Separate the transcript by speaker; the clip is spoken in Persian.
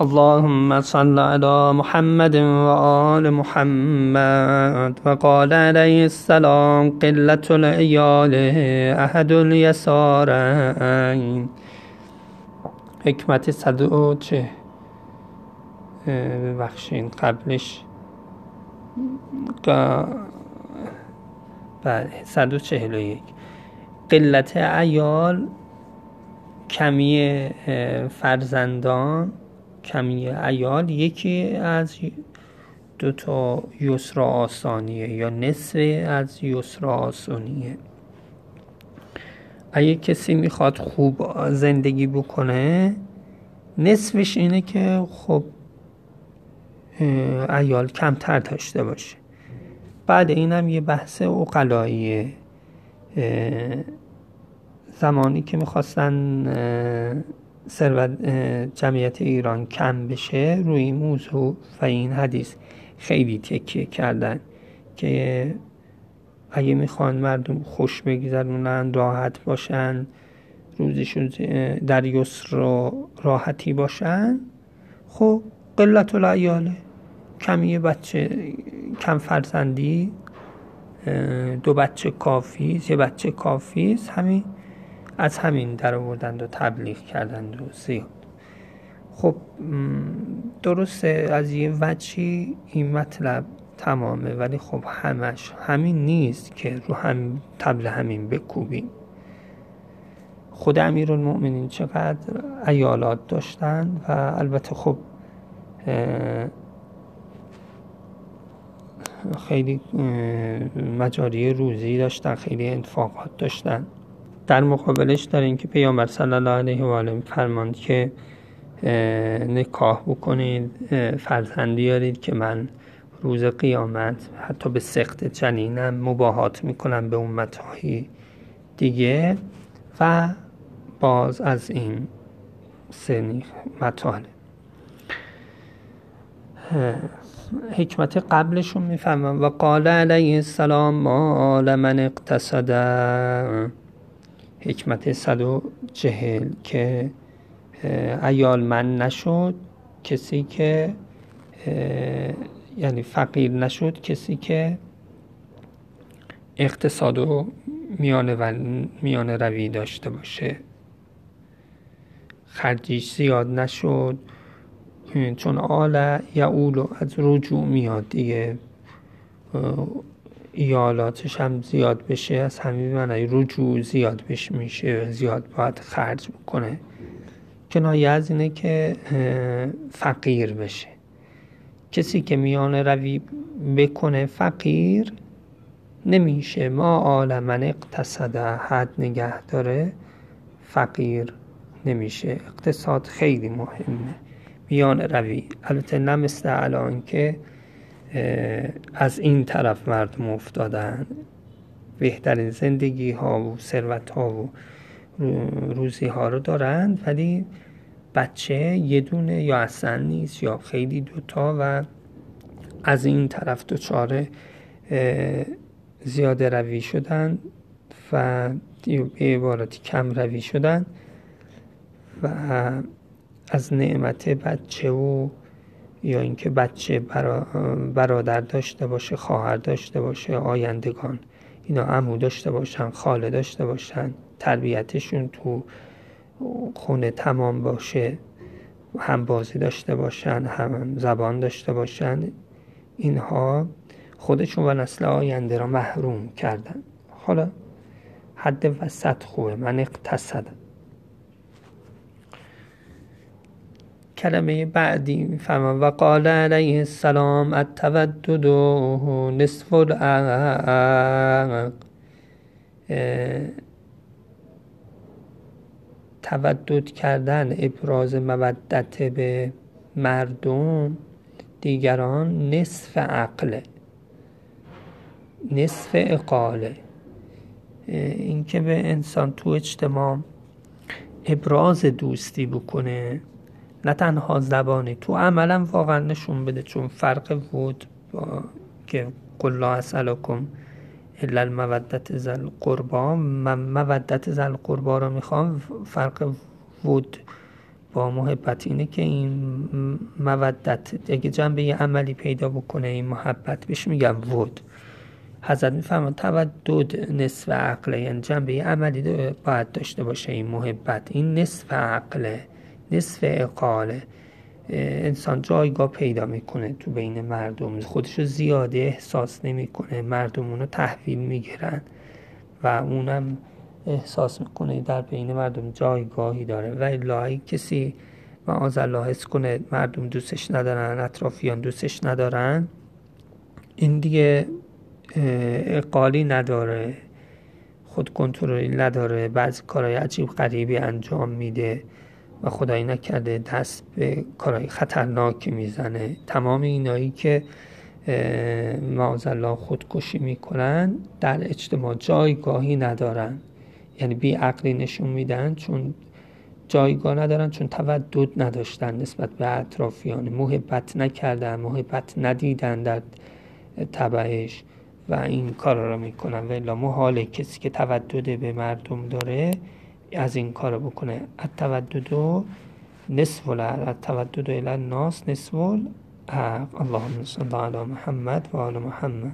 Speaker 1: اللهم صل على محمد وآل محمد وقال عليه السلام قلة العيال أحد اليسارين حکمت صد و چه ببخشین قبلش بله صد و چهل و یک قلت ایال کمی فرزندان کمی ایال یکی از دو تا یسرا آسانیه یا نصف از یسرا آسانیه. اگه کسی می‌خواد خوب زندگی بکنه نصفش اینه که خب ایال کمتر داشته باشه. بعد اینم یه بحث اقلاییه زمانی که می‌خواستن ثروت جمعیت ایران کم بشه روی این موضوع و این حدیث خیلی تکیه کردن که اگه می‌خوان مردم خوش بگذرونن راحت باشن روزشون در یسر و راحتی باشن خب قلت العیاله کمی بچه کم فرزندی دو بچه کافی یه بچه کافی همین از همین در آوردند و تبلیغ کردند و زیاد. خب درسته از یه وچی این مطلب تمامه ولی خب همش همین نیست که رو هم تبل همین بکوبیم. خود امیر المؤمنین چقدر ایالات داشتن و البته خب خیلی مجاری روزی داشتن خیلی انفاقات داشتن. در مقابلش دارین که پیامبر صلی الله علیه و آله فرماند که نکاح بکنید فرزندی یارید که من روز قیامت حتی به سخت جنینم مباهات می‌کنم به امتهایی دیگه. و باز از این سنی مطالب. حکمت قبلشون می‌فهمم. و قال علیه السلام ما من اقتصد. حکمت صد و چهل که ایال من نشد کسی که یعنی فقیر نشد کسی که اقتصاد و میان, و میان روی داشته باشه. خرجیش زیاد نشد چون آل یعول از رجوع میاد دیگه. ایالاتش هم زیاد بشه از همین معنی رجوع زیاد بشه میشه زیاد باید خرج بکنه. کنایه از اینه که فقیر بشه. کسی که میان روی بکنه فقیر نمیشه. ما عالمن اقتصده حد نگه داره فقیر نمیشه. اقتصاد خیلی مهمه. میان روی. البته نه مثل الان که از این طرف مردم افتادن. بهترین زندگی ها و ثروت ها و روزی ها رو دارند ولی بچه یه دونه یا اصلا نیست یا خیلی دوتا و از این طرف دوچاره زیاده روی شدن و به عبارتی کم روی شدن و از نعمت بچه و یا اینکه بچه برادر داشته باشه خواهر داشته باشه آیندگان اینا عمو داشته باشن خاله داشته باشن تربیتشون تو خونه تمام باشه هم بازی داشته باشن هم زبان داشته باشن اینها خودشون و نسل آینده را محروم کردن. حالا حد وسط خوبه من اقتصدم. کلمه بعدی می‌فهمم و قال علیه السلام التودد نصف العقل تودد کردن ابراز مودت به مردم دیگران نصف عقله نصف اقاله. اینکه به انسان تو اجتماع ابراز دوستی بکنه نه تنها زبانی تو عملا واقعا نشون بده چون فرق بود با که قل لا اسالکم الا المودت زل قربا من مودت زل قربا رو می‌خوام فرق بود با محبت اینه که این مودت اگه جنبه عملی پیدا بکنه این محبت بهش میگم ود. حضرت میفرمان تودد نصف عقله یعنی جنبه عملی باید داشته باشه این محبت این نصف عقله. نصف اقاله انسان جایگاه پیدا می‌کنه تو بین مردم. خودش رو زیاده احساس نمی‌کنه. مردم اونو تحویل می‌گیرن و اونم احساس می‌کنه در بین مردم جایگاهی داره. و الهی کسی معاذ الله حس کنه مردم دوستش ندارن اطرافیان دوستش ندارن این دیگه اقالی نداره خود کنترلی نداره. بعضی کارهای عجیب غریبی انجام میده. و خدایی نکرده دست به کارهای خطرناکی می‌زنه. تمام اینایی که الله خودکشی می‌کنن در اجتماع جایگاهی ندارن. یعنی بی عقلی نشون میدن چون جایگاه ندارن چون تودد نداشتن نسبت به اطرافیان. محبت نکردن محبت ندیدن در تبعش و این کار را می‌کنن. و الا محال کسی که تودد به مردم داره از این کار بکنه. التودد نصف التودد الى الناس نصف اللهم صل علی محمد و آل محمد.